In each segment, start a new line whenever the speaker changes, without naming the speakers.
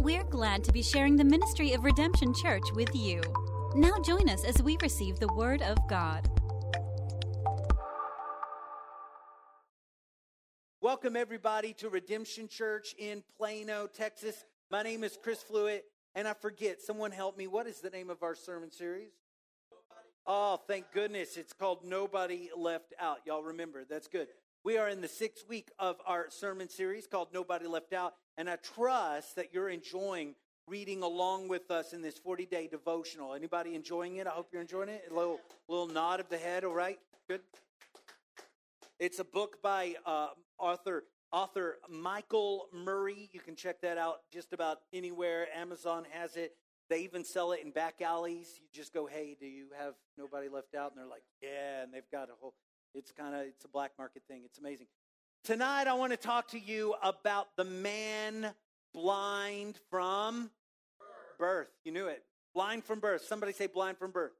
We're glad to be sharing the ministry of Redemption Church with you. Now join us as we receive the Word of God.
Welcome, everybody, to Redemption Church in Plano, Texas. My name is Chris Fluitt, and I forget, someone help me. What is the name of our sermon series? Oh, thank goodness. It's called Nobody Left Out. Y'all remember, that's good. We are in the sixth week of our sermon series called Nobody Left Out, and I trust that you're enjoying reading along with us in this 40 day devotional. Anybody enjoying it? I hope you're enjoying it. A little, little nod of the head, all right? Good. It's a book by uh, author author Michael Murray. You can check that out just about anywhere. Amazon has it. They even sell it in back alleys. You just go, "Hey, do you have nobody left out?" And they're like, "Yeah," and they've got a whole it's kind of it's a black market thing. It's amazing. Tonight I want to talk to you about the man blind from birth. You knew it. Blind from birth. Somebody say blind from birth.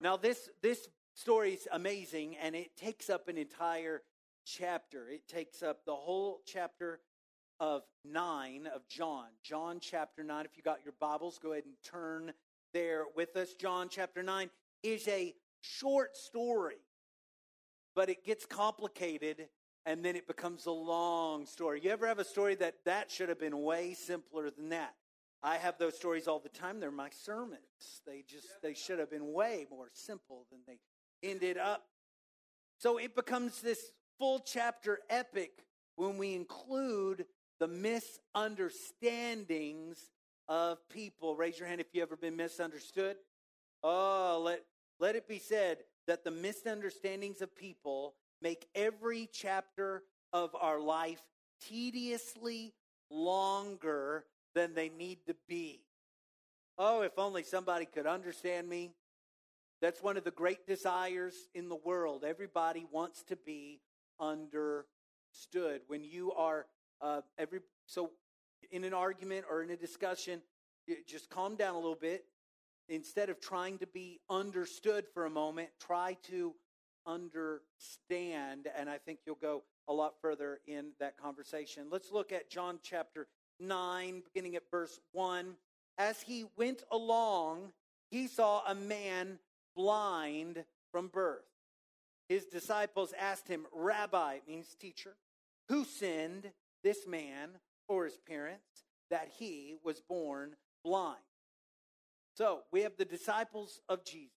Now this this story is amazing and it takes up an entire chapter. It takes up the whole chapter of 9 of John. John chapter 9. If you got your Bibles, go ahead and turn there with us. John chapter 9 is a short story but it gets complicated and then it becomes a long story. You ever have a story that that should have been way simpler than that? I have those stories all the time. They're my sermons. They just they should have been way more simple than they ended up. So it becomes this full chapter epic when we include the misunderstandings of people. Raise your hand if you've ever been misunderstood. Oh, let let it be said that the misunderstandings of people make every chapter of our life tediously longer than they need to be. Oh, if only somebody could understand me. That's one of the great desires in the world. Everybody wants to be understood. When you are uh, every so in an argument or in a discussion, just calm down a little bit instead of trying to be understood for a moment, try to understand. And I think you'll go a lot further in that conversation. Let's look at John chapter 9, beginning at verse 1. As he went along, he saw a man blind from birth. His disciples asked him, Rabbi, means teacher, who sinned, this man or his parents, that he was born blind? So we have the disciples of Jesus.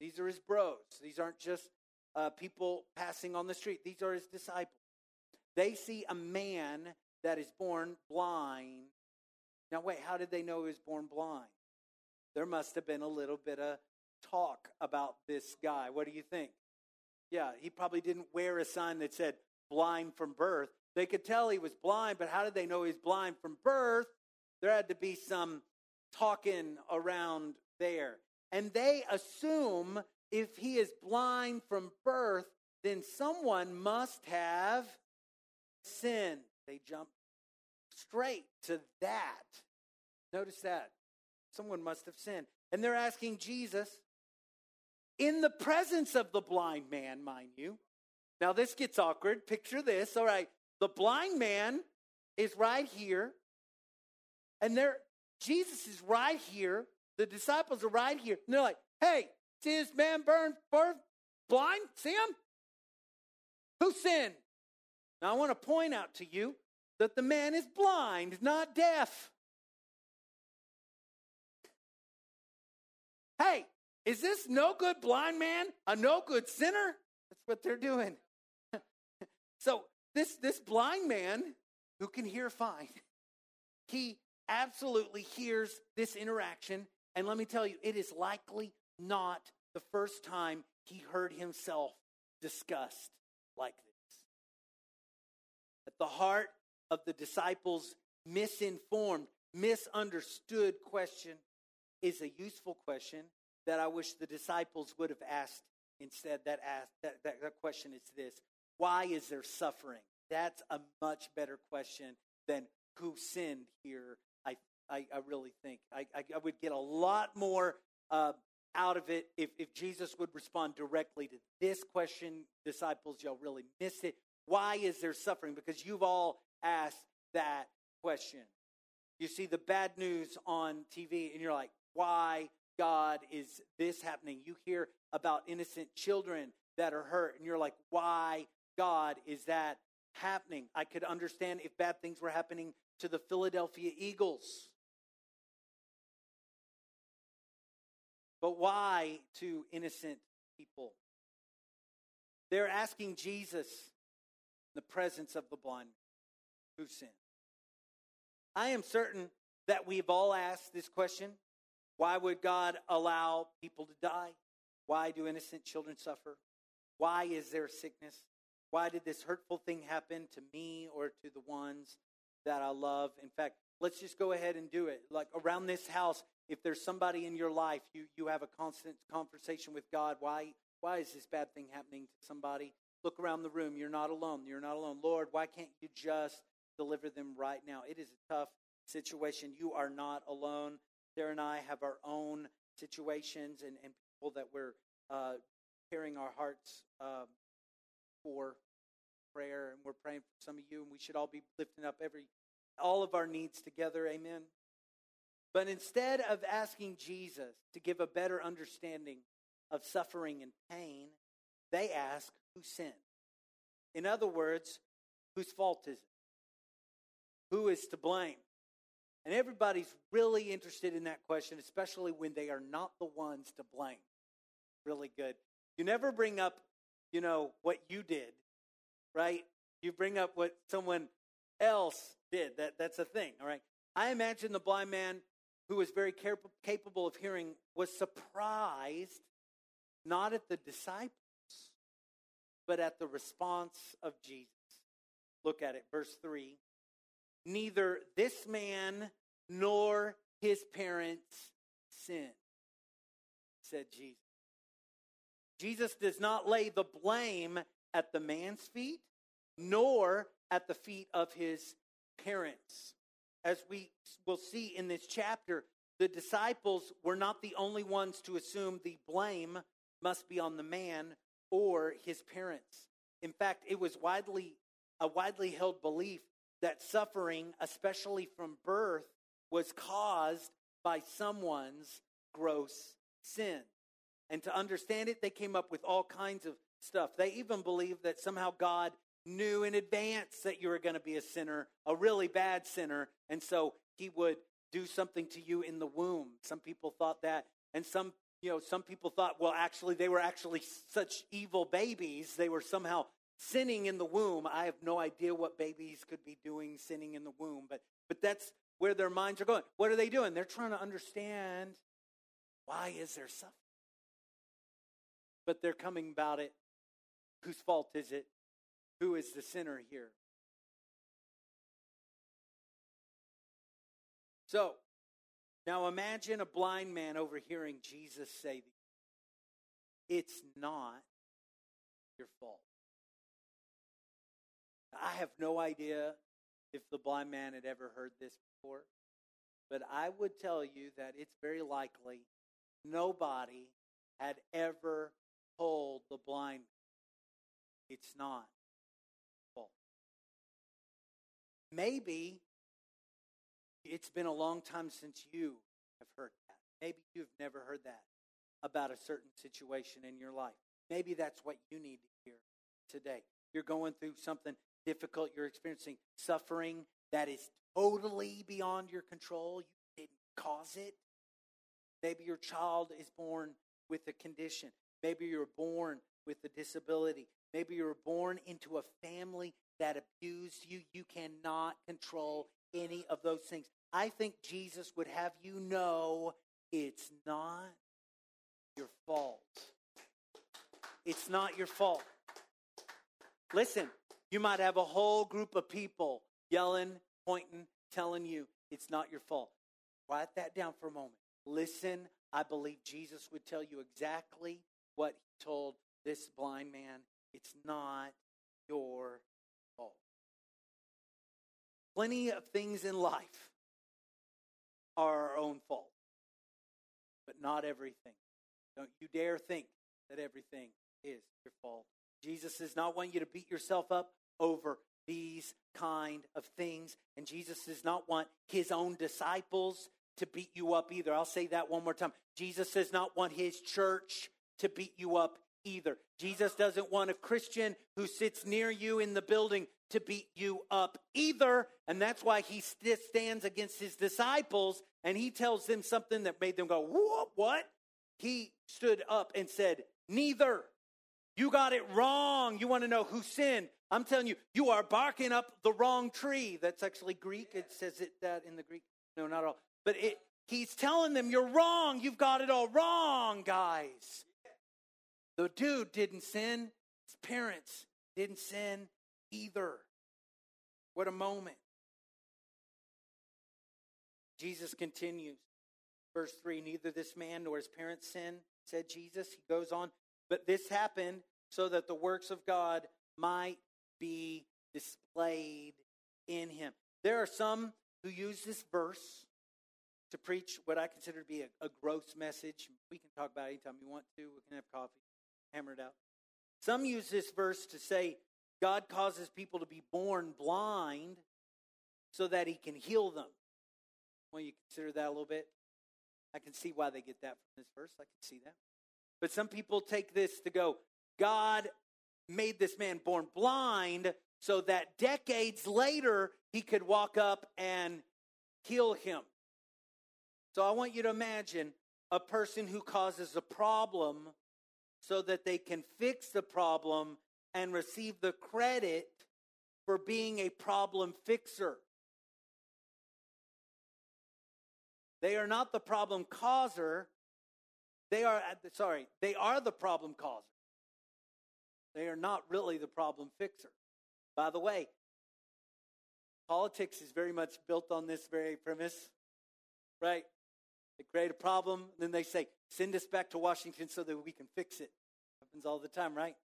These are his bros. These aren't just uh, people passing on the street, these are his disciples. They see a man that is born blind. Now, wait, how did they know he was born blind? There must have been a little bit of talk about this guy. What do you think? Yeah, he probably didn't wear a sign that said blind from birth. They could tell he was blind, but how did they know he was blind from birth? There had to be some talking around there. And they assume if he is blind from birth, then someone must have sinned. They jump straight to that. Notice that. Someone must have sinned. And they're asking Jesus in the presence of the blind man, mind you. Now, this gets awkward. Picture this. All right. The blind man is right here, and they're Jesus is right here. The disciples are right here. And they're like, hey, see this man burn, burn blind? See him? Who sinned? Now I want to point out to you that the man is blind, not deaf. Hey, is this no good blind man a no good sinner? That's what they're doing. so this this blind man who can hear fine, he absolutely hears this interaction. And let me tell you, it is likely not the first time he heard himself discussed like this. At the heart of the disciples' misinformed, misunderstood question is a useful question that I wish the disciples would have asked instead. That, asked, that, that, that question is this Why is there suffering? That's a much better question than who sinned here I, I really think. I, I, I, would get a lot more uh, out of it if, if Jesus would respond directly to this question. Disciples, y'all really miss it. Why is there suffering? Because you've all asked that question. You see the bad news on TV, and you're like, why, God, is this happening? You hear about innocent children that are hurt, and you're like, why, God, is that happening? I could understand if bad things were happening to the Philadelphia Eagles. But why to innocent people? They're asking Jesus in the presence of the blind who sinned. I am certain that we've all asked this question why would God allow people to die? Why do innocent children suffer? Why is there sickness? Why did this hurtful thing happen to me or to the ones that I love? In fact, let's just go ahead and do it. Like around this house, if there's somebody in your life, you, you have a constant conversation with God. Why, why is this bad thing happening to somebody? Look around the room. You're not alone. You're not alone. Lord, why can't you just deliver them right now? It is a tough situation. You are not alone. Sarah and I have our own situations and, and people that we're uh, our hearts um, for prayer, and we're praying for some of you, and we should all be lifting up every all of our needs together. Amen. But instead of asking Jesus to give a better understanding of suffering and pain, they ask, Who sinned? In other words, whose fault is it? Who is to blame? And everybody's really interested in that question, especially when they are not the ones to blame. Really good. You never bring up, you know, what you did, right? You bring up what someone else did. That, that's a thing, all right? I imagine the blind man who was very capable of hearing was surprised not at the disciples, but at the response of Jesus. Look at it, verse 3. Neither this man nor his parents sinned, said Jesus. Jesus does not lay the blame at the man's feet, nor at the feet of his parents. As we will see in this chapter, the disciples were not the only ones to assume the blame must be on the man or his parents. In fact, it was widely a widely held belief that suffering, especially from birth, was caused by someone's gross sin. And to understand it, they came up with all kinds of stuff. They even believed that somehow God knew in advance that you were going to be a sinner, a really bad sinner, and so he would do something to you in the womb. Some people thought that, and some you know, some people thought, well, actually, they were actually such evil babies. They were somehow sinning in the womb. I have no idea what babies could be doing sinning in the womb, but but that's where their minds are going. What are they doing? They're trying to understand why is there suffering? But they're coming about it. Whose fault is it? Who is the sinner here? So, now imagine a blind man overhearing Jesus say, It's not your fault. I have no idea if the blind man had ever heard this before, but I would tell you that it's very likely nobody had ever told the blind it's not Maybe it's been a long time since you have heard that. Maybe you've never heard that about a certain situation in your life. Maybe that's what you need to hear today. You're going through something difficult, you're experiencing suffering that is totally beyond your control. You didn't cause it. Maybe your child is born with a condition. Maybe you're born with a disability. Maybe you were born into a family that abused you. You cannot control any of those things. I think Jesus would have you know it's not your fault. It's not your fault. Listen, you might have a whole group of people yelling, pointing, telling you it's not your fault. Write that down for a moment. Listen, I believe Jesus would tell you exactly what he told this blind man. It's not your fault. Plenty of things in life are our own fault, but not everything. Don't you dare think that everything is your fault. Jesus does not want you to beat yourself up over these kind of things. And Jesus does not want his own disciples to beat you up either. I'll say that one more time. Jesus does not want his church to beat you up either. Jesus doesn't want a Christian who sits near you in the building to beat you up either. And that's why he stands against his disciples and he tells them something that made them go, What? He stood up and said, Neither. You got it wrong. You want to know who sinned? I'm telling you, you are barking up the wrong tree. That's actually Greek. It says it that in the Greek. No, not all. But it, he's telling them, You're wrong. You've got it all wrong, guys. The dude didn't sin, his parents didn't sin either. What a moment. Jesus continues. Verse 3 Neither this man nor his parents sin, said Jesus. He goes on, but this happened so that the works of God might be displayed in him. There are some who use this verse to preach what I consider to be a, a gross message. We can talk about it anytime you want to. We can have coffee, hammer it out. Some use this verse to say God causes people to be born blind so that he can heal them. Well, you consider that a little bit? I can see why they get that from this verse. I can see that. But some people take this to go, God made this man born blind so that decades later he could walk up and heal him. So I want you to imagine a person who causes a problem so that they can fix the problem and receive the credit for being a problem fixer. They are not the problem causer. They are, sorry, they are the problem causer. They are not really the problem fixer. By the way, politics is very much built on this very premise, right? They create a problem, then they say, send us back to Washington so that we can fix it. Happens all the time, right?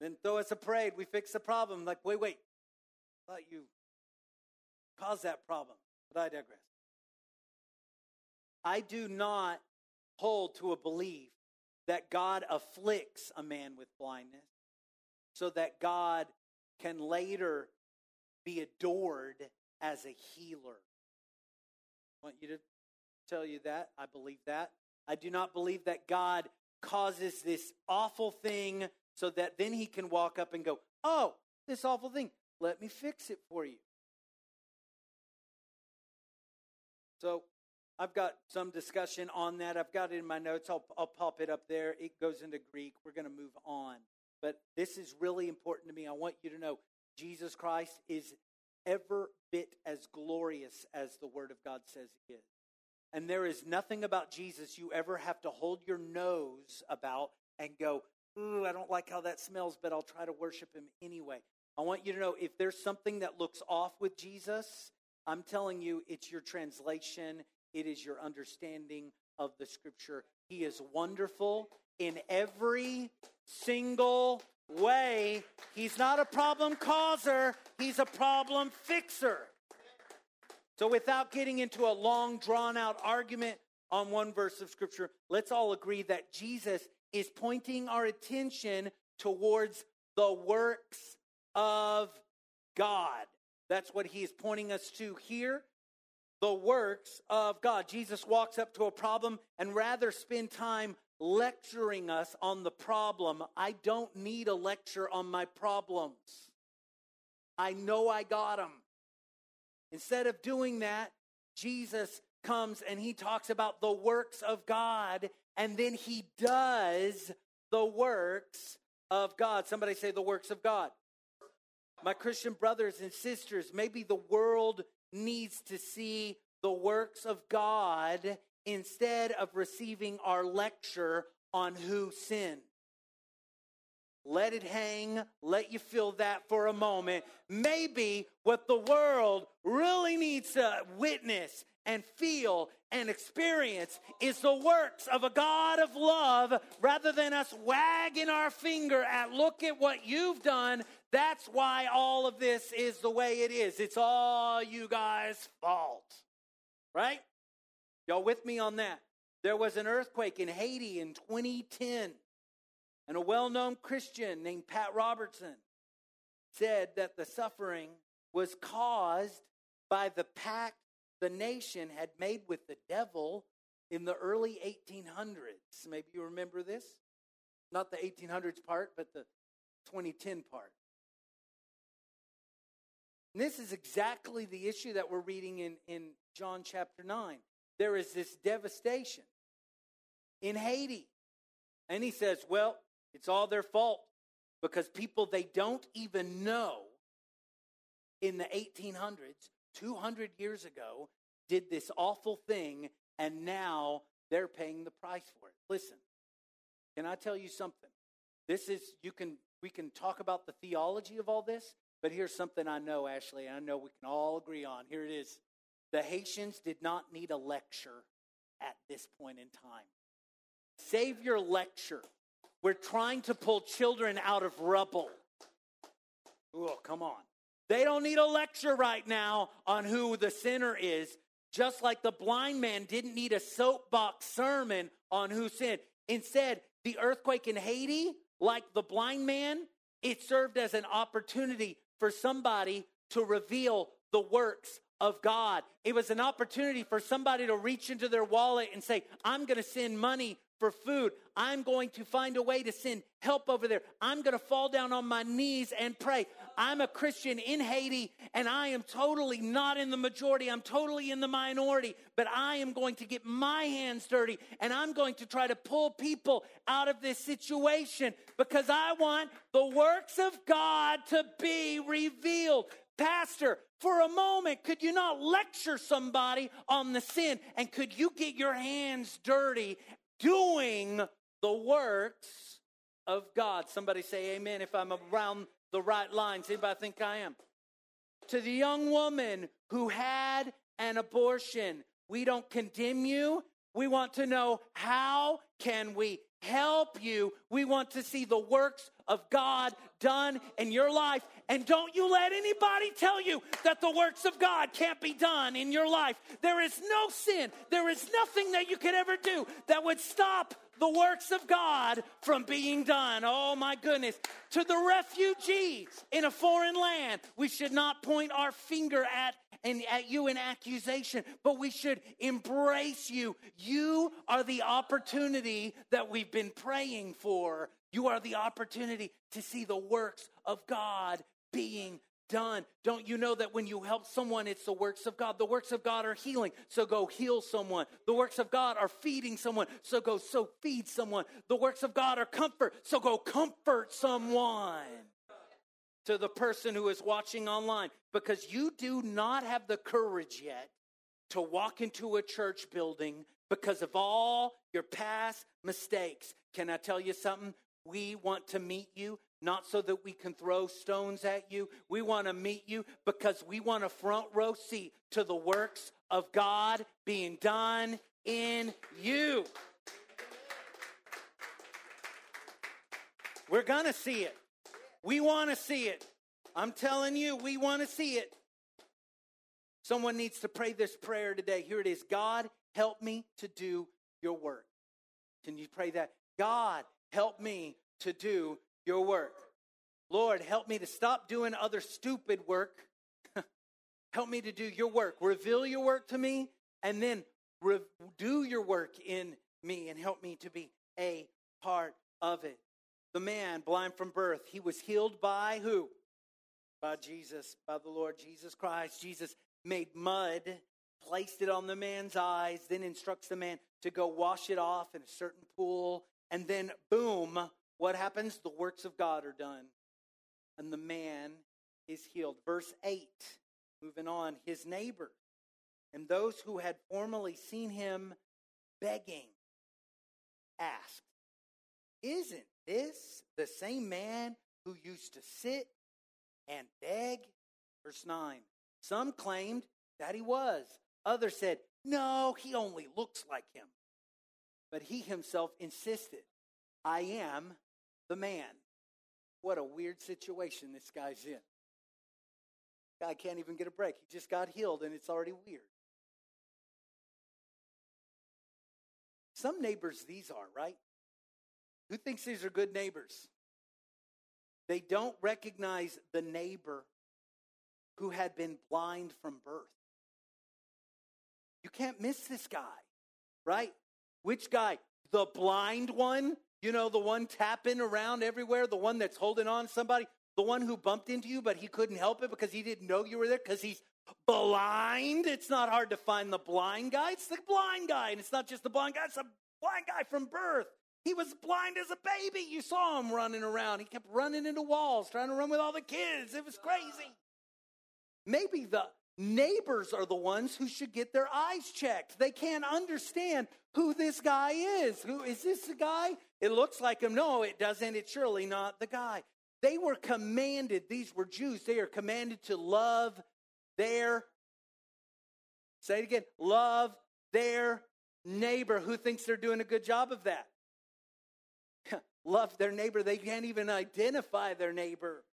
Then throw us a parade, we fix the problem. Like, wait, wait, I thought you caused that problem. But I digress. I do not hold to a belief that God afflicts a man with blindness so that God can later be adored as a healer. I want you to tell you that. I believe that. I do not believe that God causes this awful thing so that then he can walk up and go, Oh, this awful thing, let me fix it for you. So I've got some discussion on that. I've got it in my notes. I'll, I'll pop it up there. It goes into Greek. We're going to move on. But this is really important to me. I want you to know Jesus Christ is ever bit as glorious as the Word of God says he is. And there is nothing about Jesus you ever have to hold your nose about and go, Ooh, I don't like how that smells, but I'll try to worship him anyway. I want you to know if there's something that looks off with Jesus, I'm telling you, it's your translation, it is your understanding of the scripture. He is wonderful in every single way. He's not a problem causer, he's a problem fixer. So, without getting into a long, drawn out argument on one verse of scripture, let's all agree that Jesus is pointing our attention towards the works of God. That's what he is pointing us to here the works of God. Jesus walks up to a problem and rather spend time lecturing us on the problem. I don't need a lecture on my problems. I know I got them. Instead of doing that, Jesus comes and he talks about the works of God and then he does the works of God. Somebody say the works of God. My Christian brothers and sisters, maybe the world needs to see the works of God instead of receiving our lecture on who sinned. Let it hang. Let you feel that for a moment. Maybe what the world really needs to witness and feel and experience is the works of a God of love rather than us wagging our finger at, look at what you've done. That's why all of this is the way it is. It's all you guys' fault. Right? Y'all with me on that? There was an earthquake in Haiti in 2010, and a well known Christian named Pat Robertson said that the suffering was caused by the pact the nation had made with the devil in the early 1800s. Maybe you remember this? Not the 1800s part, but the 2010 part. And this is exactly the issue that we're reading in, in John chapter 9. There is this devastation in Haiti. And he says, well, it's all their fault because people they don't even know in the 1800s, 200 years ago, did this awful thing, and now they're paying the price for it. Listen, can I tell you something? This is, you can, we can talk about the theology of all this, but here's something I know, Ashley, and I know we can all agree on. Here it is. The Haitians did not need a lecture at this point in time. Save your lecture. We're trying to pull children out of rubble. Oh, come on. They don't need a lecture right now on who the sinner is, just like the blind man didn't need a soapbox sermon on who sinned. Instead, the earthquake in Haiti, like the blind man, it served as an opportunity for somebody to reveal the works of God. It was an opportunity for somebody to reach into their wallet and say, I'm going to send money for food. I'm going to find a way to send help over there. I'm going to fall down on my knees and pray. I'm a Christian in Haiti and I am totally not in the majority. I'm totally in the minority, but I am going to get my hands dirty and I'm going to try to pull people out of this situation because I want the works of God to be revealed. Pastor, for a moment, could you not lecture somebody on the sin? And could you get your hands dirty doing the works of God. Somebody say amen if I'm around the right lines. Anybody think I am? To the young woman who had an abortion, we don't condemn you. We want to know how can we help you. We want to see the works of God done in your life. And don't you let anybody tell you that the works of God can't be done in your life. There is no sin, there is nothing that you could ever do that would stop the works of God from being done. Oh my goodness. To the refugees in a foreign land, we should not point our finger at and at you in accusation, but we should embrace you. You are the opportunity that we've been praying for. You are the opportunity to see the works of God being done. Don't you know that when you help someone, it's the works of God? The works of God are healing, so go heal someone. The works of God are feeding someone, so go so feed someone. The works of God are comfort, so go comfort someone to the person who is watching online because you do not have the courage yet to walk into a church building because of all your past mistakes. Can I tell you something? We want to meet you not so that we can throw stones at you. We want to meet you because we want a front row seat to the works of God being done in you. We're going to see it. We want to see it. I'm telling you, we want to see it. Someone needs to pray this prayer today. Here it is God, help me to do your work. Can you pray that? God, help me to do your work. Lord, help me to stop doing other stupid work. help me to do your work. Reveal your work to me and then re- do your work in me and help me to be a part of it the man blind from birth, he was healed by who? By Jesus, by the Lord Jesus Christ. Jesus made mud, placed it on the man's eyes, then instructs the man to go wash it off in a certain pool. And then, boom, what happens? The works of God are done. And the man is healed. Verse 8, moving on, his neighbor and those who had formerly seen him begging asked, Isn't this the same man who used to sit and beg? Verse 9. Some claimed that he was. Others said, No, he only looks like him. But he himself insisted, I am the man. What a weird situation this guy's in. Guy can't even get a break. He just got healed and it's already weird. Some neighbors these are, right? Who thinks these are good neighbors? They don't recognize the neighbor who had been blind from birth. You can't miss this guy, right? Which guy? The blind one? You know, the one tapping around everywhere, the one that's holding on somebody, the one who bumped into you, but he couldn't help it because he didn't know you were there because he's blind. It's not hard to find the blind guy. It's the blind guy. And it's not just the blind guy, it's a blind guy from birth. He was blind as a baby. You saw him running around. He kept running into walls, trying to run with all the kids. It was crazy. Maybe the neighbors are the ones who should get their eyes checked. They can't understand who this guy is. Who is this the guy? It looks like him. No, it doesn't. It's surely not the guy. They were commanded, these were Jews, they are commanded to love their, say it again, love their neighbor. Who thinks they're doing a good job of that? love their neighbor. They can't even identify their neighbor.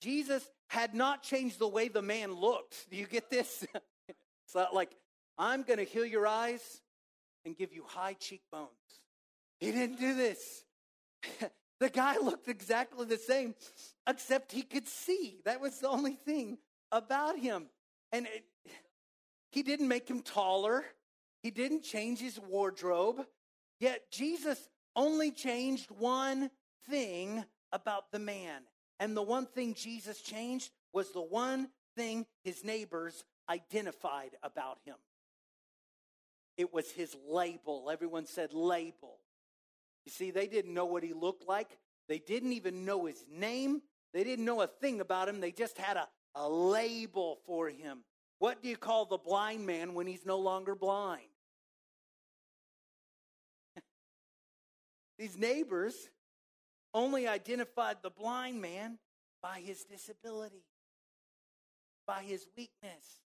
Jesus had not changed the way the man looked. Do you get this? it's not like, I'm going to heal your eyes and give you high cheekbones. He didn't do this. the guy looked exactly the same, except he could see. That was the only thing about him. And it, he didn't make him taller, he didn't change his wardrobe. Yet Jesus only changed one thing about the man. And the one thing Jesus changed was the one thing his neighbors identified about him. It was his label. Everyone said label. You see, they didn't know what he looked like. They didn't even know his name. They didn't know a thing about him. They just had a, a label for him. What do you call the blind man when he's no longer blind? These neighbors only identified the blind man by his disability, by his weakness,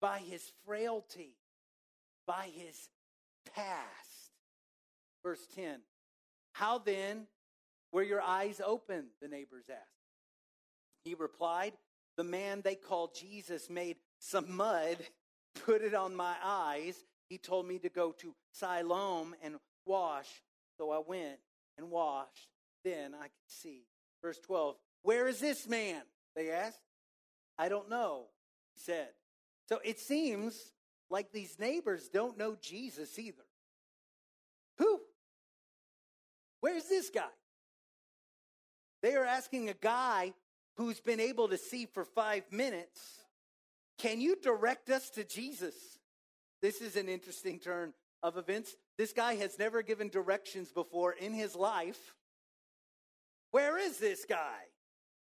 by his frailty, by his past. Verse 10 How then were your eyes open? The neighbors asked. He replied, the man they called Jesus made some mud, put it on my eyes. He told me to go to Siloam and wash. So I went and washed. Then I could see. Verse 12 Where is this man? They asked. I don't know, he said. So it seems like these neighbors don't know Jesus either. Who? Where's this guy? They are asking a guy who's been able to see for five minutes, can you direct us to Jesus? This is an interesting turn of events. This guy has never given directions before in his life. Where is this guy?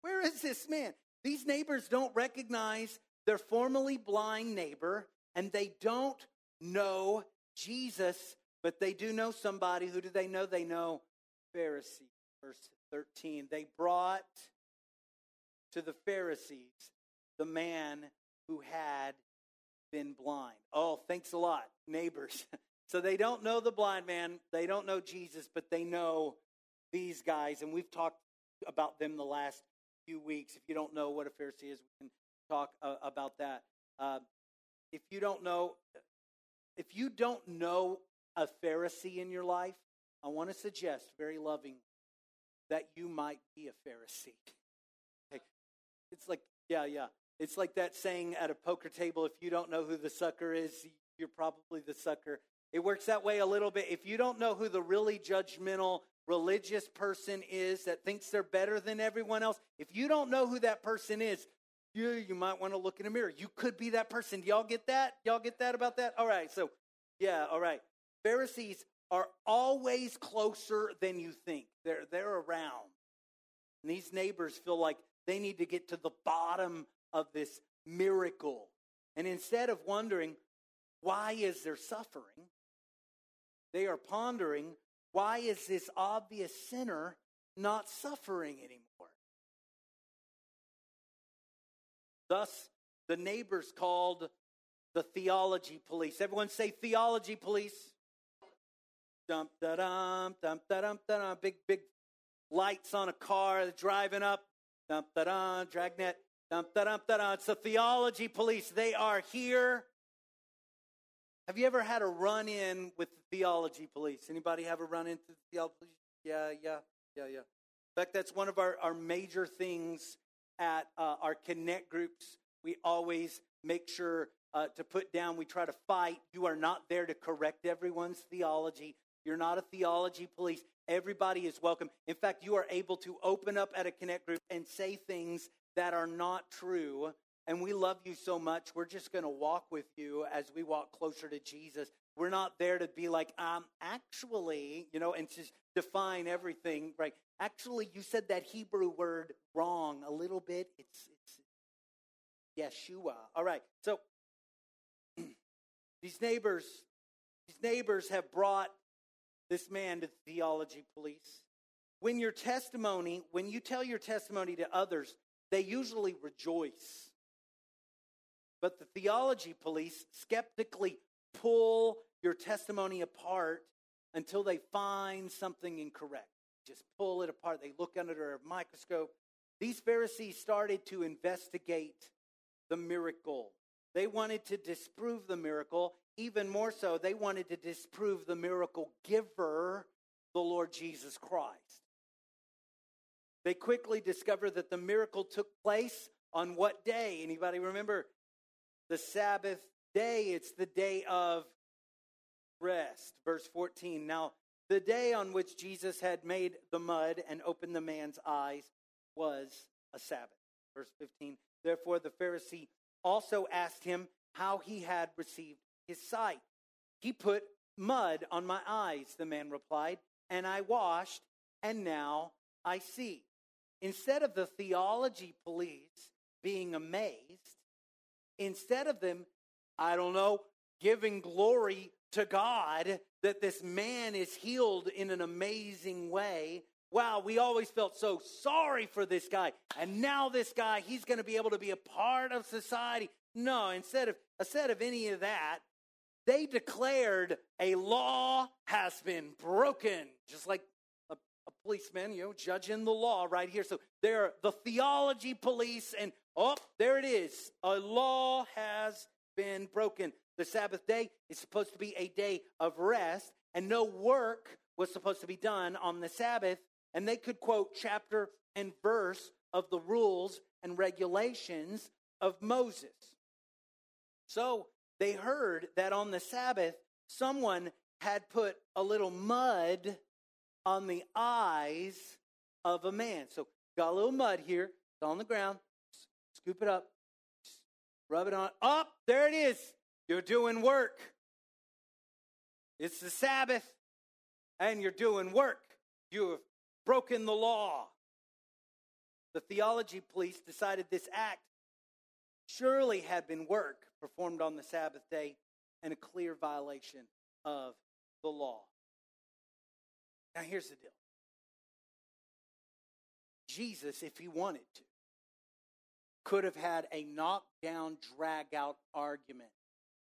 Where is this man? These neighbors don't recognize their formerly blind neighbor, and they don't know Jesus, but they do know somebody. Who do they know? They know Pharisee. Verse 13. They brought to the Pharisees the man who had been blind. Oh, thanks a lot, neighbors. so they don't know the blind man, they don't know Jesus, but they know these guys. And we've talked about them the last few weeks. If you don't know what a Pharisee is, we can talk uh, about that. Uh, if you don't know, if you don't know a Pharisee in your life, I want to suggest very loving that you might be a Pharisee. It's like, yeah, yeah. It's like that saying at a poker table if you don't know who the sucker is, you're probably the sucker. It works that way a little bit. If you don't know who the really judgmental religious person is that thinks they're better than everyone else, if you don't know who that person is, you, you might want to look in a mirror. You could be that person. Y'all get that? Y'all get that about that? All right. So, yeah, all right. Pharisees are always closer than you think. They're, they're around. And these neighbors feel like they need to get to the bottom of this miracle. And instead of wondering, why is there suffering? They are pondering, why is this obvious sinner not suffering anymore? Thus, the neighbors called the theology police. Everyone say theology police. Dump da dum, dump da dum da dum. Big, big lights on a car driving up. Dum da da, dragnet. Dum da dum da da. It's the theology police. They are here. Have you ever had a run in with the theology police? Anybody have a run into the theology police? Yeah, yeah, yeah, yeah. In fact, that's one of our, our major things at uh, our connect groups. We always make sure uh, to put down, we try to fight. You are not there to correct everyone's theology. You're not a theology police. Everybody is welcome. In fact, you are able to open up at a connect group and say things that are not true. And we love you so much. We're just going to walk with you as we walk closer to Jesus. We're not there to be like, um, actually, you know, and just define everything, right? Actually, you said that Hebrew word wrong a little bit. It's it's Yeshua. All right. So these neighbors, these neighbors have brought this man to the theology police. When your testimony, when you tell your testimony to others, they usually rejoice. But the theology police skeptically pull your testimony apart until they find something incorrect. Just pull it apart. They look under a microscope. These Pharisees started to investigate the miracle. They wanted to disprove the miracle. Even more so, they wanted to disprove the miracle giver, the Lord Jesus Christ. They quickly discovered that the miracle took place on what day? Anybody remember? The Sabbath day. It's the day of rest. Verse 14. Now, the day on which Jesus had made the mud and opened the man's eyes was a Sabbath. Verse 15. Therefore, the Pharisee also asked him how he had received his sight. He put mud on my eyes, the man replied, and I washed, and now I see. Instead of the theology police being amazed, instead of them, I don't know, giving glory to God that this man is healed in an amazing way. Wow, we always felt so sorry for this guy. And now this guy, he's going to be able to be a part of society. No, instead of instead of any of that, they declared a law has been broken, just like a, policeman, you know, judging the law right here. So they're the theology police, and oh, there it is. A law has been broken. The Sabbath day is supposed to be a day of rest, and no work was supposed to be done on the Sabbath. And they could quote chapter and verse of the rules and regulations of Moses. So they heard that on the Sabbath, someone had put a little mud on the eyes of a man. So got a little mud here, it's on the ground. Scoop it up, rub it on. Up, oh, there it is. You're doing work. It's the Sabbath, and you're doing work. You have broken the law. The theology police decided this act surely had been work performed on the Sabbath day and a clear violation of the law. Now, here's the deal Jesus, if he wanted to, could have had a knockdown, drag out argument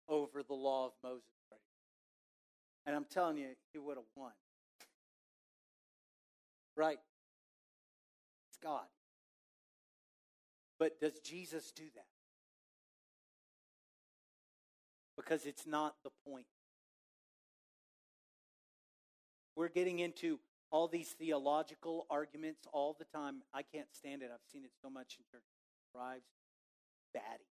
over the law of Moses. And I'm telling you, he would have won. Right? It's God. But does Jesus do that? Because it's not the point. We're getting into all these theological arguments all the time. I can't stand it. I've seen it so much in church. Drives batty.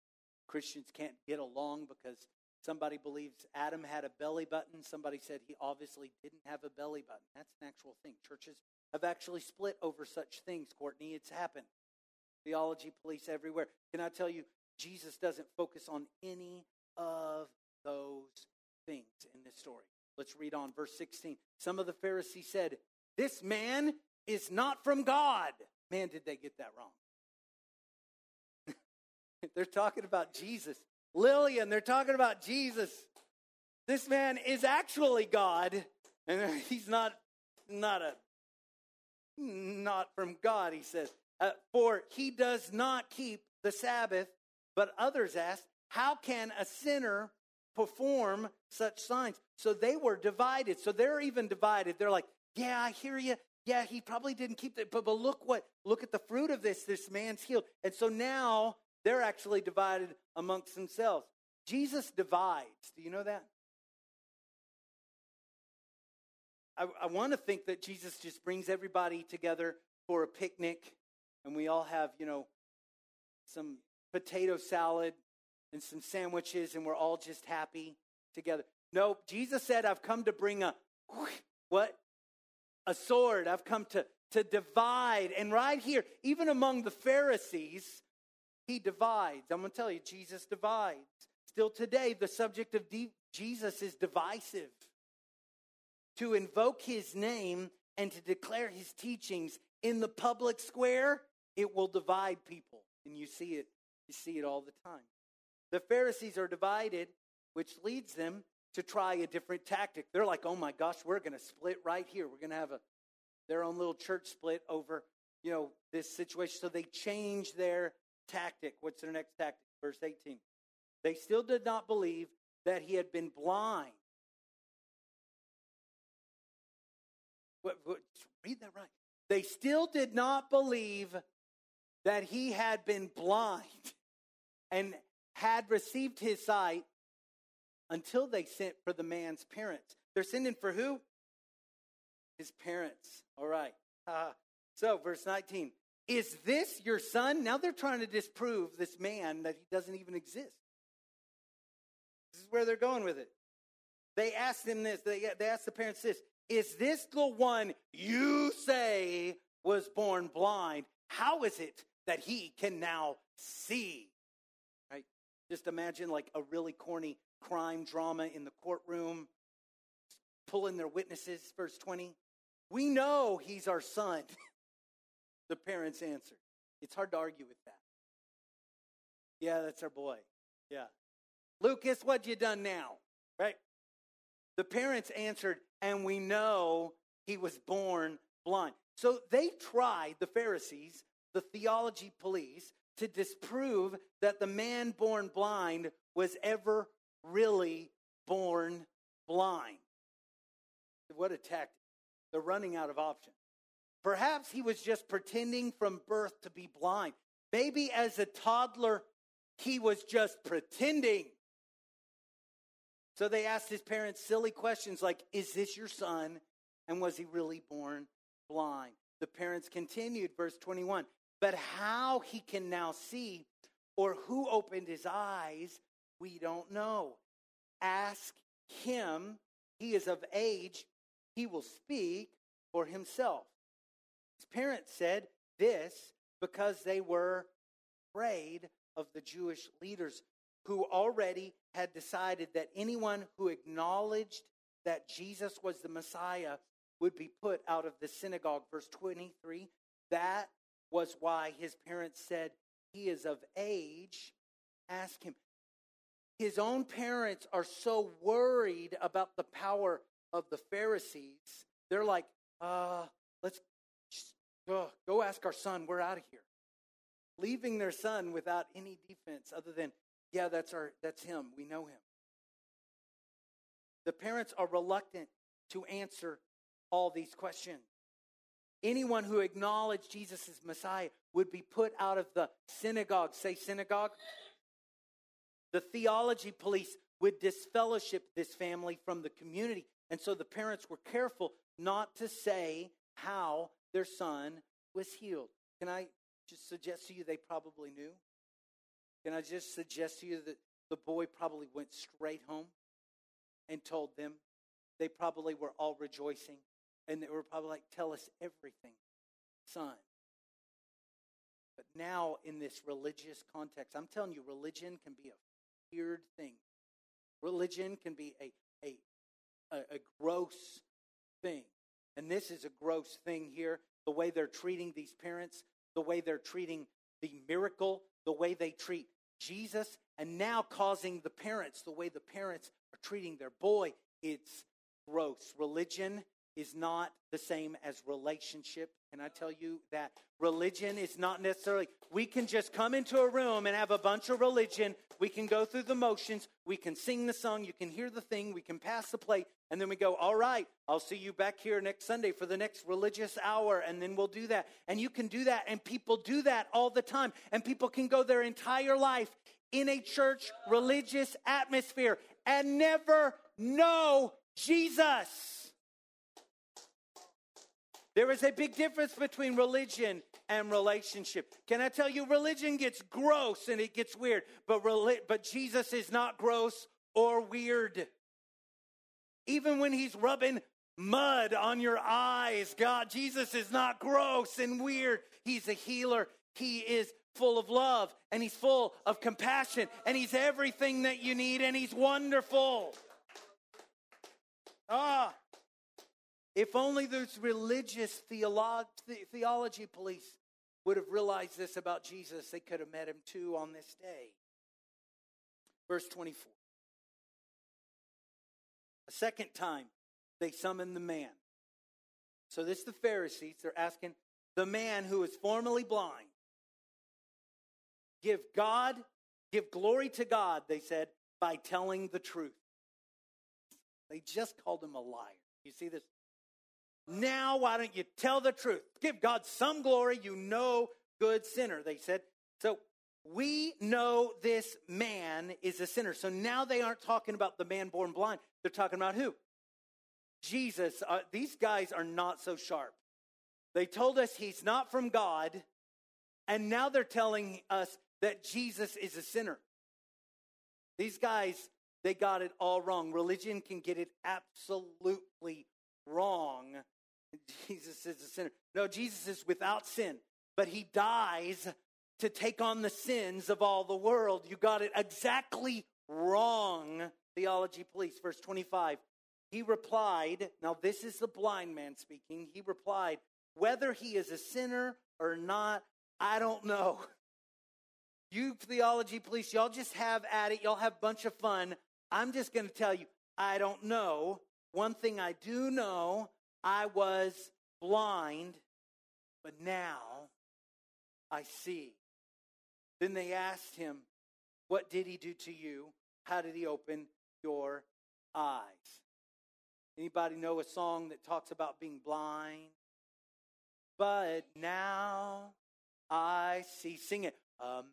Christians can't get along because Somebody believes Adam had a belly button. Somebody said he obviously didn't have a belly button. That's an actual thing. Churches have actually split over such things, Courtney. It's happened. Theology police everywhere. Can I tell you, Jesus doesn't focus on any of those things in this story. Let's read on, verse 16. Some of the Pharisees said, This man is not from God. Man, did they get that wrong. They're talking about Jesus. Lillian, they're talking about Jesus. This man is actually God, and he's not not a not from God, he says. Uh, for he does not keep the Sabbath. But others asked, How can a sinner perform such signs? So they were divided. So they're even divided. They're like, Yeah, I hear you. Yeah, he probably didn't keep it, but, but look what look at the fruit of this. This man's healed. And so now they're actually divided amongst themselves. Jesus divides. Do you know that? I, I want to think that Jesus just brings everybody together for a picnic and we all have, you know, some potato salad and some sandwiches and we're all just happy together. No, Jesus said, I've come to bring a what? A sword. I've come to, to divide. And right here, even among the Pharisees, he divides. I'm going to tell you, Jesus divides. Still today, the subject of Jesus is divisive. To invoke his name and to declare his teachings in the public square, it will divide people. And you see it, you see it all the time. The Pharisees are divided, which leads them to try a different tactic. They're like, oh my gosh, we're going to split right here. We're going to have a their own little church split over, you know, this situation. So they change their tactic. What's their next tactic? Verse 18. They still did not believe that he had been blind. What, what, read that right. They still did not believe that he had been blind and had received his sight until they sent for the man's parents. They're sending for who? His parents. All right. Uh, so, verse 19. Is this your son? Now they're trying to disprove this man that he doesn't even exist. This is where they're going with it. They asked him this. They, they asked the parents this Is this the one you say was born blind? How is it that he can now see? Just imagine like a really corny crime drama in the courtroom, pulling their witnesses, verse 20. We know he's our son. the parents answered. It's hard to argue with that. Yeah, that's our boy. Yeah. Lucas, what you done now? Right? The parents answered, and we know he was born blind. So they tried, the Pharisees, the theology police, to disprove that the man born blind was ever really born blind. What a tactic. They're running out of options. Perhaps he was just pretending from birth to be blind. Maybe as a toddler, he was just pretending. So they asked his parents silly questions like, Is this your son? And was he really born blind? The parents continued, verse 21. But how he can now see or who opened his eyes we don't know. Ask him. He is of age. He will speak for himself. His parents said this because they were afraid of the Jewish leaders who already had decided that anyone who acknowledged that Jesus was the Messiah would be put out of the synagogue. Verse 23 that was why his parents said, He is of age. Ask him his own parents are so worried about the power of the Pharisees. They're like, uh, let's just, uh, go ask our son. We're out of here. Leaving their son without any defense other than, yeah, that's our that's him. We know him. The parents are reluctant to answer all these questions. Anyone who acknowledged Jesus as Messiah would be put out of the synagogue. Say synagogue. The theology police would disfellowship this family from the community. And so the parents were careful not to say how their son was healed. Can I just suggest to you they probably knew? Can I just suggest to you that the boy probably went straight home and told them? They probably were all rejoicing. And they were probably like, Tell us everything, son. But now, in this religious context, I'm telling you, religion can be a weird thing. Religion can be a, a, a, gross thing. And this is a gross thing here. The way they're treating these parents, the way they're treating the miracle, the way they treat Jesus, and now causing the parents, the way the parents are treating their boy, it's gross. Religion is not the same as relationship. Can I tell you that religion is not necessarily, we can just come into a room and have a bunch of religion. We can go through the motions. We can sing the song. You can hear the thing. We can pass the plate. And then we go, all right, I'll see you back here next Sunday for the next religious hour. And then we'll do that. And you can do that. And people do that all the time. And people can go their entire life in a church religious atmosphere and never know Jesus. There is a big difference between religion and relationship. Can I tell you, religion gets gross and it gets weird, but, but Jesus is not gross or weird. Even when he's rubbing mud on your eyes, God, Jesus is not gross and weird. He's a healer. He is full of love and he's full of compassion and he's everything that you need and he's wonderful. Ah, if only those religious theolo- theology police would have realized this about Jesus, they could have met him too on this day. Verse 24. A second time, they summoned the man. So this is the Pharisees. They're asking the man who was formerly blind. Give God, give glory to God, they said, by telling the truth. They just called him a liar. You see this? Now, why don't you tell the truth? Give God some glory, you know, good sinner, they said. So we know this man is a sinner. So now they aren't talking about the man born blind. They're talking about who? Jesus. Uh, these guys are not so sharp. They told us he's not from God, and now they're telling us that Jesus is a sinner. These guys, they got it all wrong. Religion can get it absolutely wrong. Jesus is a sinner. No, Jesus is without sin, but he dies to take on the sins of all the world. You got it exactly wrong. Theology police, verse 25. He replied, now this is the blind man speaking. He replied, whether he is a sinner or not, I don't know. You theology police, y'all just have at it. Y'all have a bunch of fun. I'm just going to tell you, I don't know. One thing I do know, I was blind, but now I see. Then they asked him, What did he do to you? How did he open your eyes? Anybody know a song that talks about being blind? But now I see. Sing it.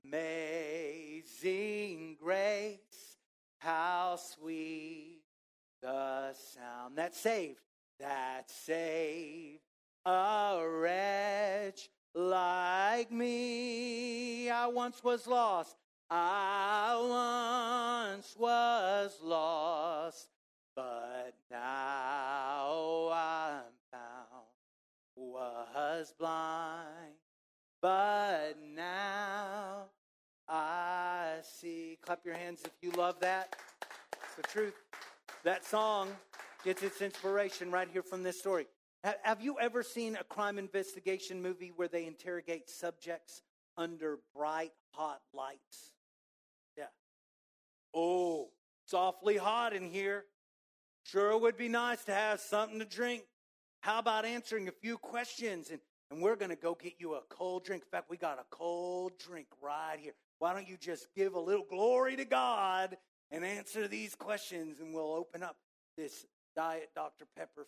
Amazing grace, how sweet the sound that saved, that saved a wretch like me. I once was lost. I once was lost, but now I'm found. Was blind, but now I see. Clap your hands if you love that. It's the truth. That song gets its inspiration right here from this story. Have you ever seen a crime investigation movie where they interrogate subjects under bright, hot lights? Yeah. Oh, it's awfully hot in here. Sure would be nice to have something to drink. How about answering a few questions and and we're going to go get you a cold drink. In fact, we got a cold drink right here. Why don't you just give a little glory to God and answer these questions, and we'll open up this Diet Dr. Pepper.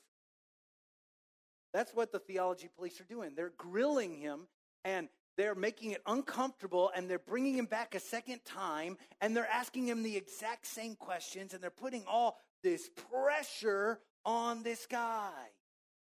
That's what the theology police are doing. They're grilling him and they're making it uncomfortable and they're bringing him back a second time and they're asking him the exact same questions and they're putting all this pressure on this guy.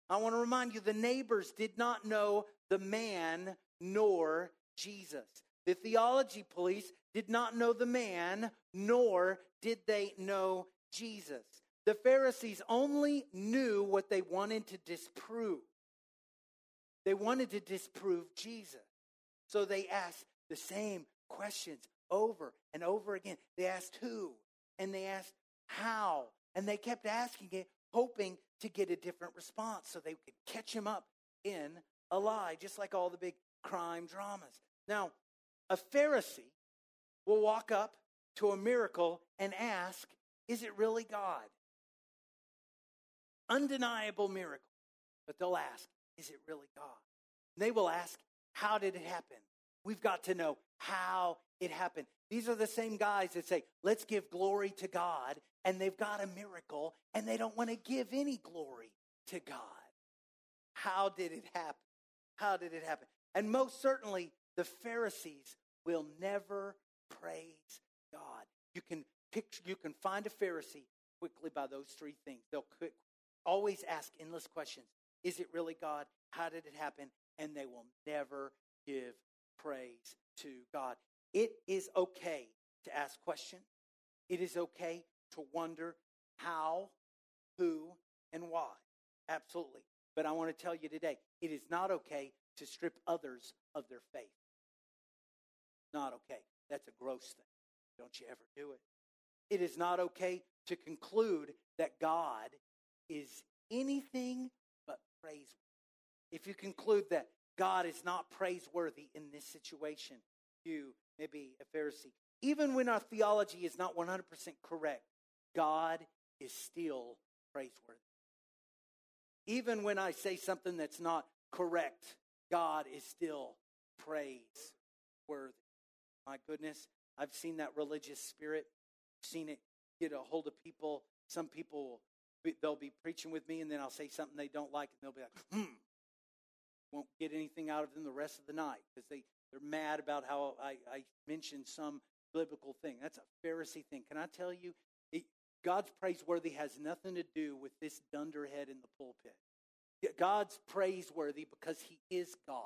I want to remind you the neighbors did not know the man nor Jesus. The theology police did not know the man, nor did they know Jesus. The Pharisees only knew what they wanted to disprove. They wanted to disprove Jesus. So they asked the same questions over and over again. They asked who, and they asked how, and they kept asking it, hoping to get a different response so they could catch him up in a lie, just like all the big crime dramas. Now, a Pharisee will walk up to a miracle and ask, Is it really God? Undeniable miracle. But they'll ask, Is it really God? And they will ask, How did it happen? We've got to know how it happened. These are the same guys that say, Let's give glory to God and they've got a miracle and they don't want to give any glory to God. How did it happen? How did it happen? And most certainly, the Pharisees will never praise God. You can picture, you can find a Pharisee quickly by those three things. They'll always ask endless questions. Is it really God? How did it happen? And they will never give praise to God. It is okay to ask questions. It is okay to wonder how, who, and why. Absolutely. But I want to tell you today, it is not okay to strip others of their faith. Not okay. That's a gross thing. Don't you ever do it. It is not okay to conclude that God is anything but praiseworthy. If you conclude that God is not praiseworthy in this situation, you may be a Pharisee. Even when our theology is not 100% correct, God is still praiseworthy. Even when I say something that's not correct, God is still praiseworthy. My goodness, I've seen that religious spirit, seen it get a hold of people. Some people, they'll be preaching with me, and then I'll say something they don't like, and they'll be like, hmm. Won't get anything out of them the rest of the night because they, they're mad about how I, I mentioned some biblical thing. That's a Pharisee thing. Can I tell you, it, God's praiseworthy has nothing to do with this dunderhead in the pulpit. God's praiseworthy because he is God.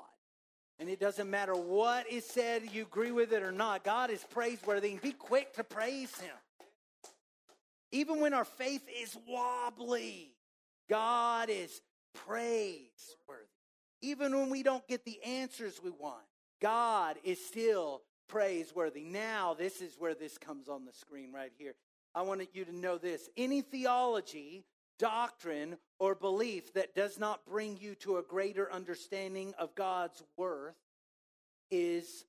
And it doesn't matter what is said, you agree with it or not. God is praiseworthy and be quick to praise him. Even when our faith is wobbly, God is praiseworthy. Even when we don't get the answers we want, God is still praiseworthy. Now, this is where this comes on the screen right here. I want you to know this. Any theology, doctrine, or belief that does not bring you to a greater understanding of God's worth is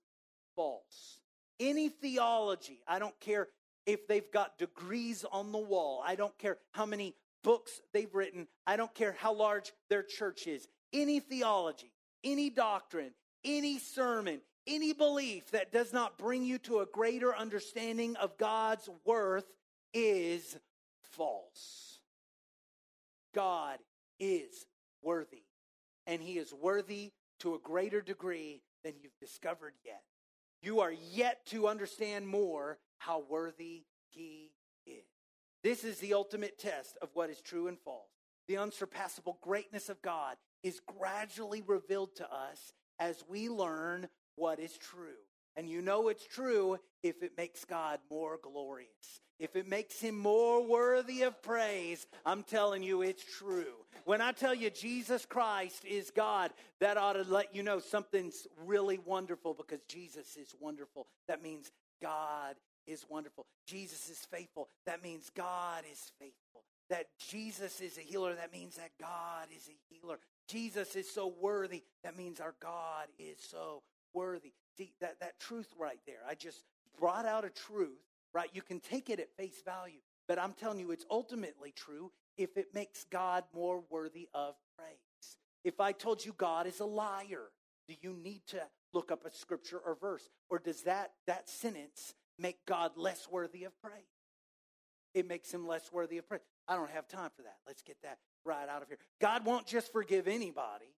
false. Any theology, I don't care if they've got degrees on the wall, I don't care how many books they've written, I don't care how large their church is. Any theology, any doctrine, any sermon, any belief that does not bring you to a greater understanding of God's worth is false. God is worthy, and He is worthy to a greater degree than you've discovered yet. You are yet to understand more how worthy He is. This is the ultimate test of what is true and false. The unsurpassable greatness of God is gradually revealed to us as we learn what is true. And you know it's true if it makes God more glorious, if it makes him more worthy of praise. I'm telling you, it's true. When I tell you Jesus Christ is God, that ought to let you know something's really wonderful because Jesus is wonderful. That means God is wonderful. Jesus is faithful. That means God is faithful. That Jesus is a healer. That means that God is a healer. Jesus is so worthy. That means our God is so worthy. See, that, that truth right there, I just brought out a truth, right? You can take it at face value, but I'm telling you, it's ultimately true if it makes God more worthy of praise. If I told you God is a liar, do you need to look up a scripture or verse? Or does that, that sentence make God less worthy of praise? It makes him less worthy of praise. I don't have time for that. Let's get that right out of here. God won't just forgive anybody.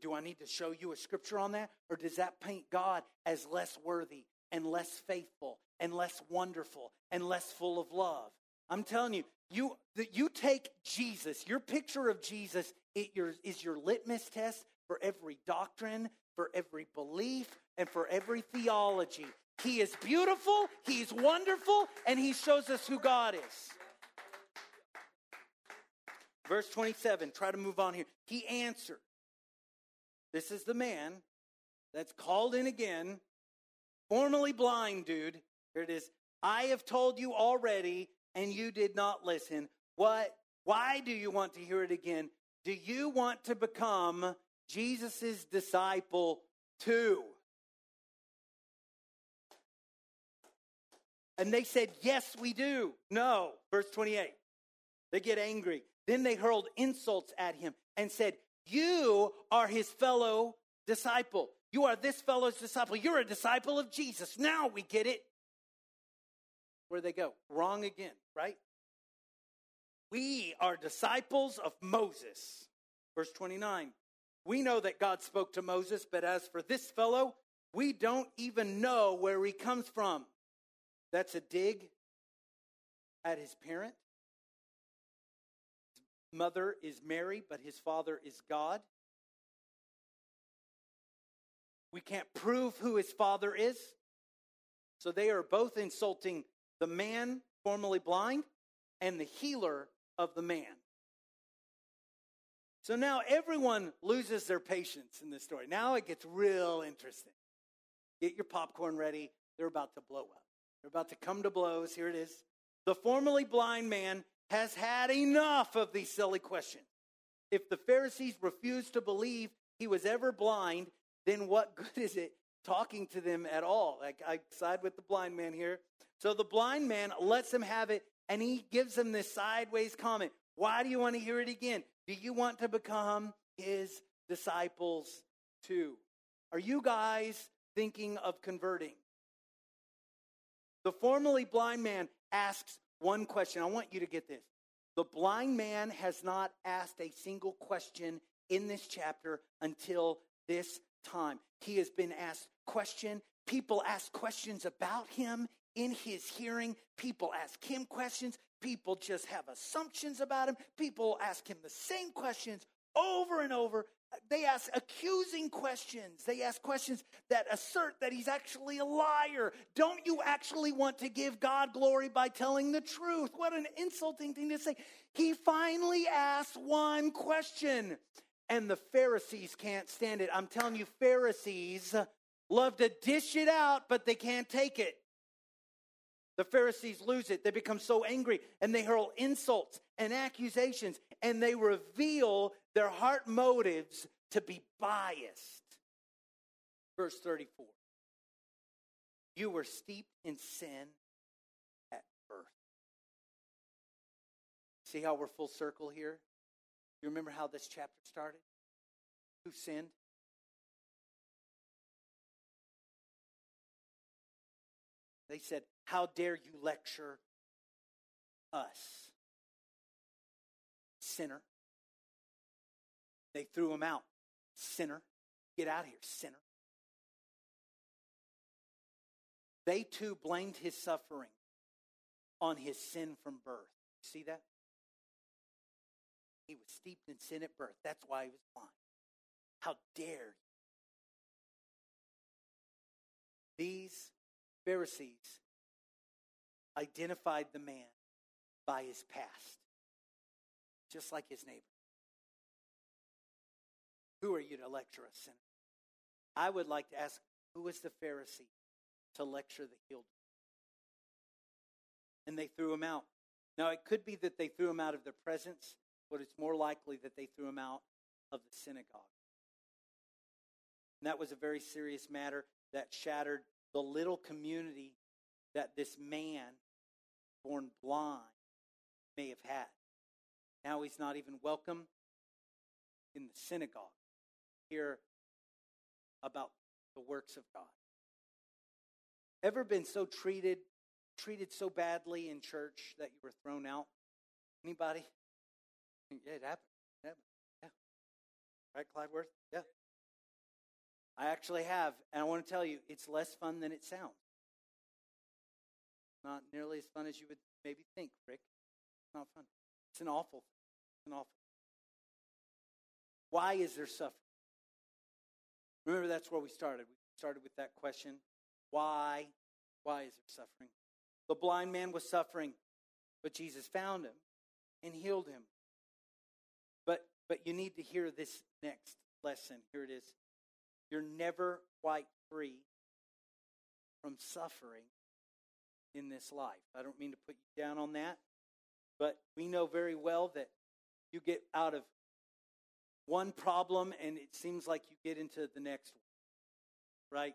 Do I need to show you a scripture on that? Or does that paint God as less worthy and less faithful and less wonderful and less full of love? I'm telling you, you, that you take Jesus, your picture of Jesus it your, is your litmus test for every doctrine, for every belief, and for every theology. He is beautiful, He's wonderful, and He shows us who God is. Verse 27, try to move on here. He answered. This is the man that's called in again, formerly blind dude. Here it is. I have told you already, and you did not listen. What? Why do you want to hear it again? Do you want to become Jesus' disciple too? And they said, Yes, we do. No. Verse 28. They get angry. Then they hurled insults at him and said, You are his fellow disciple. You are this fellow's disciple. You're a disciple of Jesus. Now we get it. Where they go? Wrong again, right? We are disciples of Moses. Verse 29. We know that God spoke to Moses, but as for this fellow, we don't even know where he comes from. That's a dig at his parent. His mother is Mary, but his father is God. We can't prove who his father is. So they are both insulting the man formerly blind and the healer of the man. So now everyone loses their patience in this story. Now it gets real interesting. Get your popcorn ready. They're about to blow up. They're about to come to blows. Here it is. The formerly blind man has had enough of these silly questions. If the Pharisees refuse to believe he was ever blind, then what good is it talking to them at all? Like I side with the blind man here. So the blind man lets them have it and he gives them this sideways comment. Why do you want to hear it again? Do you want to become his disciples too? Are you guys thinking of converting? The formerly blind man asks one question. I want you to get this. The blind man has not asked a single question in this chapter until this time. He has been asked question. People ask questions about him in his hearing. People ask him questions. People just have assumptions about him. People ask him the same questions over and over. They ask accusing questions. They ask questions that assert that he's actually a liar. Don't you actually want to give God glory by telling the truth? What an insulting thing to say. He finally asked one question, and the Pharisees can't stand it. I'm telling you, Pharisees love to dish it out, but they can't take it. The Pharisees lose it. They become so angry and they hurl insults and accusations and they reveal their heart motives to be biased. Verse 34 You were steeped in sin at birth. See how we're full circle here? You remember how this chapter started? Who sinned? They said, How dare you lecture us? Sinner. They threw him out. Sinner. Get out of here, sinner. They too blamed his suffering on his sin from birth. See that? He was steeped in sin at birth. That's why he was blind. How dare you? These Pharisees identified the man by his past, just like his neighbor. Who are you to lecture a sinner? I would like to ask who was the Pharisee to lecture the healed? And they threw him out. Now, it could be that they threw him out of their presence, but it's more likely that they threw him out of the synagogue. And that was a very serious matter that shattered the little community that this man, born blind, may have had. Now he's not even welcome in the synagogue. Hear about the works of God. Ever been so treated, treated so badly in church that you were thrown out? Anybody? Yeah, it happened. It. Yeah. Right, Clydeworth? Yeah. I actually have, and I want to tell you, it's less fun than it sounds. Not nearly as fun as you would maybe think, Rick. It's not fun. It's an awful It's an awful Why is there suffering? Remember, that's where we started. We started with that question why? Why is there suffering? The blind man was suffering, but Jesus found him and healed him. But but you need to hear this next lesson. Here it is. You're never quite free from suffering in this life. I don't mean to put you down on that, but we know very well that you get out of one problem and it seems like you get into the next one, right?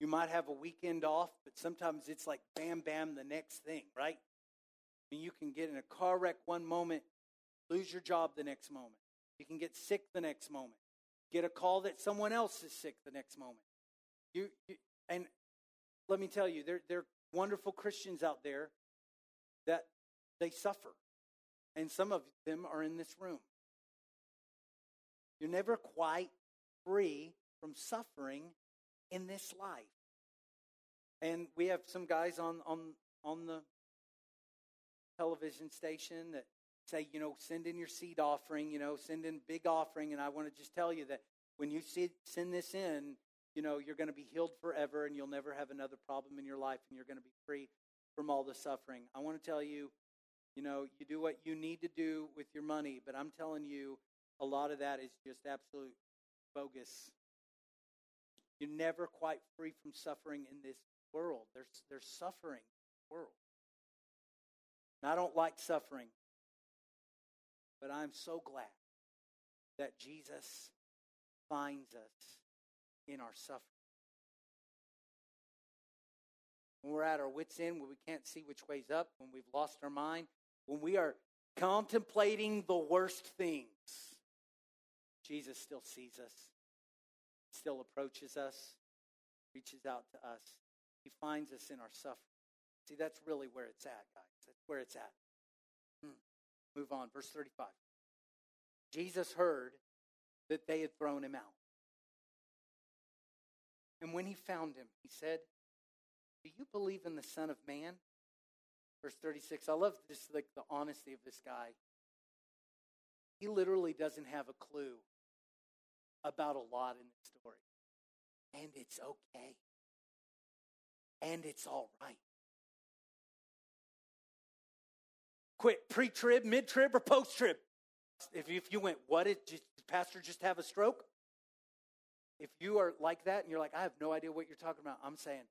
You might have a weekend off, but sometimes it's like bam, bam, the next thing, right? I mean, you can get in a car wreck one moment, lose your job the next moment. You can get sick the next moment get a call that someone else is sick the next moment. You, you and let me tell you, there there are wonderful Christians out there that they suffer, and some of them are in this room. You're never quite free from suffering in this life. And we have some guys on on on the television station that say, you know, send in your seed offering, you know, send in big offering. And I want to just tell you that when you see, send this in, you know, you're going to be healed forever and you'll never have another problem in your life and you're going to be free from all the suffering. I want to tell you, you know, you do what you need to do with your money, but I'm telling you, a lot of that is just absolute bogus. You're never quite free from suffering in this world. There's, there's suffering in the world. And I don't like suffering, but I'm so glad that Jesus finds us in our suffering. When we're at our wits' end, when we can't see which way's up, when we've lost our mind, when we are contemplating the worst things, Jesus still sees us, still approaches us, reaches out to us. He finds us in our suffering. See, that's really where it's at, guys. That's where it's at. Hmm. Move on. Verse 35. Jesus heard that they had thrown him out. And when he found him, he said, Do you believe in the Son of Man? Verse 36. I love just like the honesty of this guy. He literally doesn't have a clue about a lot in the story. And it's okay. And it's all right. Quick, pre trib, mid trib, or post trib? If if you went, what did, did Pastor just have a stroke? If you are like that and you're like, I have no idea what you're talking about, I'm saying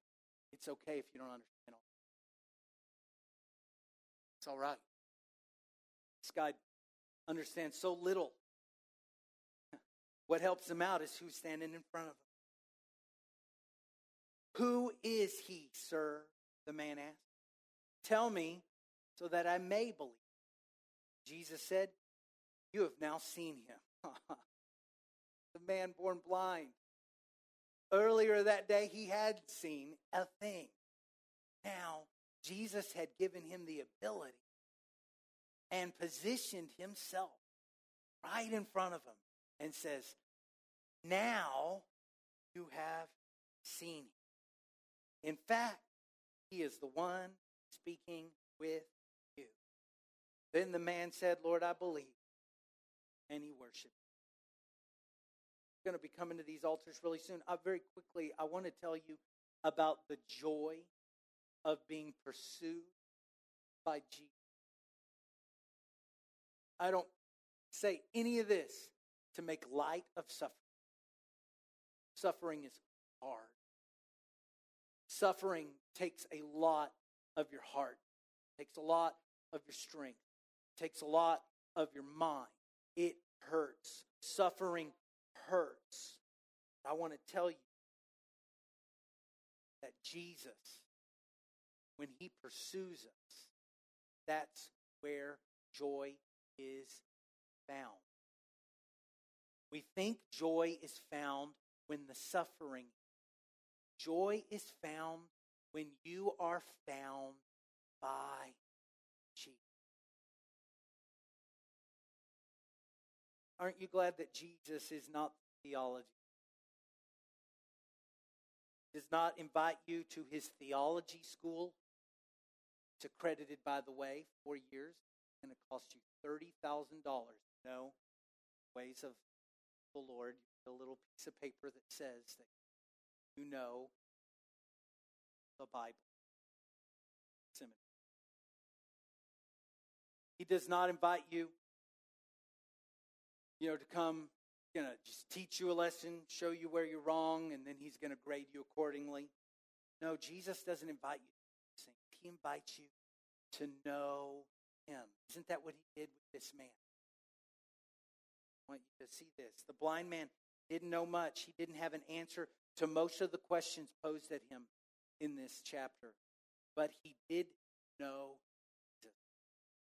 it's okay if you don't understand all. It's all right. This guy understands so little. What helps him out is who's standing in front of him. Who is he, sir? The man asked. Tell me so that I may believe. Jesus said, You have now seen him. the man born blind. Earlier that day, he had seen a thing. Now, Jesus had given him the ability and positioned himself right in front of him and says, Now you have seen him. In fact, he is the one speaking with you. Then the man said, Lord, I believe. And he worshiped. Going to be coming to these altars really soon. Uh, very quickly, I want to tell you about the joy of being pursued by Jesus. I don't say any of this to make light of suffering. Suffering is hard. Suffering takes a lot of your heart, takes a lot of your strength, takes a lot of your mind. It hurts. Suffering hurts. I want to tell you that Jesus, when he pursues us, that's where joy is found. We think joy is found when the suffering. Joy is found when you are found by Aren't you glad that Jesus is not theology? Does not invite you to his theology school. It's accredited, by the way, four years. It's going to cost you $30,000. No, ways of the Lord, a little piece of paper that says that you know the Bible. He does not invite you, you know, to come, you know, just teach you a lesson, show you where you're wrong, and then he's going to grade you accordingly. No, Jesus doesn't invite you. He invites you to know him. Isn't that what he did with this man? I want you to see this. The blind man didn't know much. He didn't have an answer to most of the questions posed at him in this chapter. But he did know Jesus.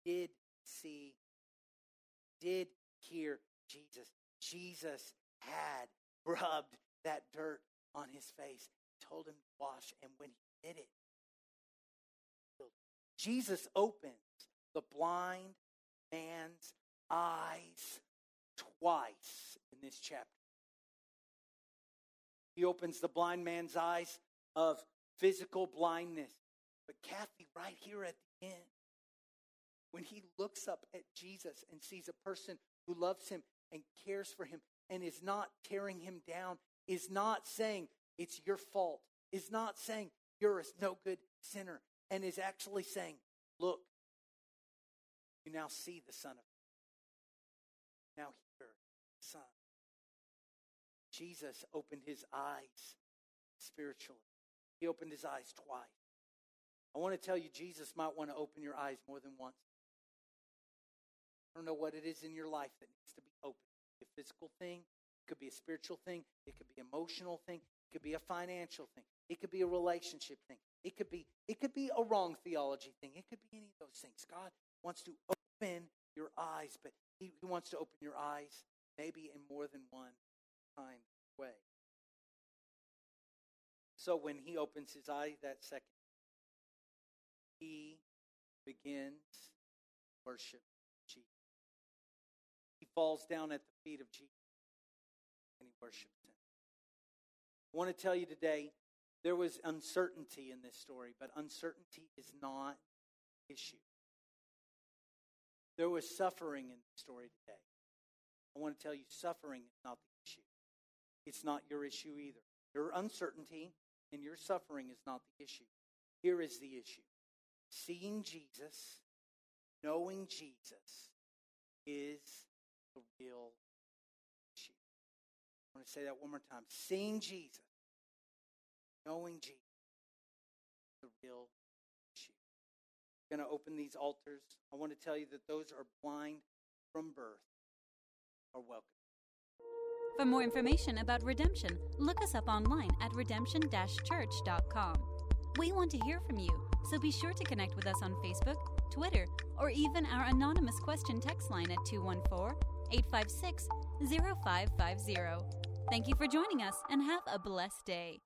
Did see, did hear Jesus. Jesus had rubbed that dirt on his face, told him to wash, and when he did it, Jesus opens the blind man's eyes twice in this chapter. He opens the blind man's eyes of physical blindness. But Kathy, right here at the end, when he looks up at Jesus and sees a person who loves him and cares for him and is not tearing him down, is not saying it's your fault, is not saying you're a no good sinner, and is actually saying, Look, you now see the Son of God. Now hear the Son. Jesus opened his eyes spiritually. He opened his eyes twice. I want to tell you, Jesus might want to open your eyes more than once. I don't know what it is in your life that needs to be opened. A physical thing, it could be a spiritual thing, it could be emotional thing, it could be a financial thing, it could be a relationship thing, it could be it could be a wrong theology thing, it could be any of those things. God wants to open your eyes, but He, he wants to open your eyes maybe in more than one kind way. So when He opens His eye that second, He begins worship falls down at the feet of Jesus and he worships him. I want to tell you today there was uncertainty in this story, but uncertainty is not the issue. There was suffering in the story today. I want to tell you suffering is not the issue. It's not your issue either. Your uncertainty and your suffering is not the issue. Here is the issue. Seeing Jesus, knowing Jesus is real issue. I want to say that one more time. Seeing Jesus, knowing Jesus, the real issue. I'm going to open these altars. I want to tell you that those are blind from birth are welcome.
For more information about redemption, look us up online at redemption church.com. We want to hear from you, so be sure to connect with us on Facebook, Twitter, or even our anonymous question text line at 214 856 0550. Thank you for joining us and have a blessed day.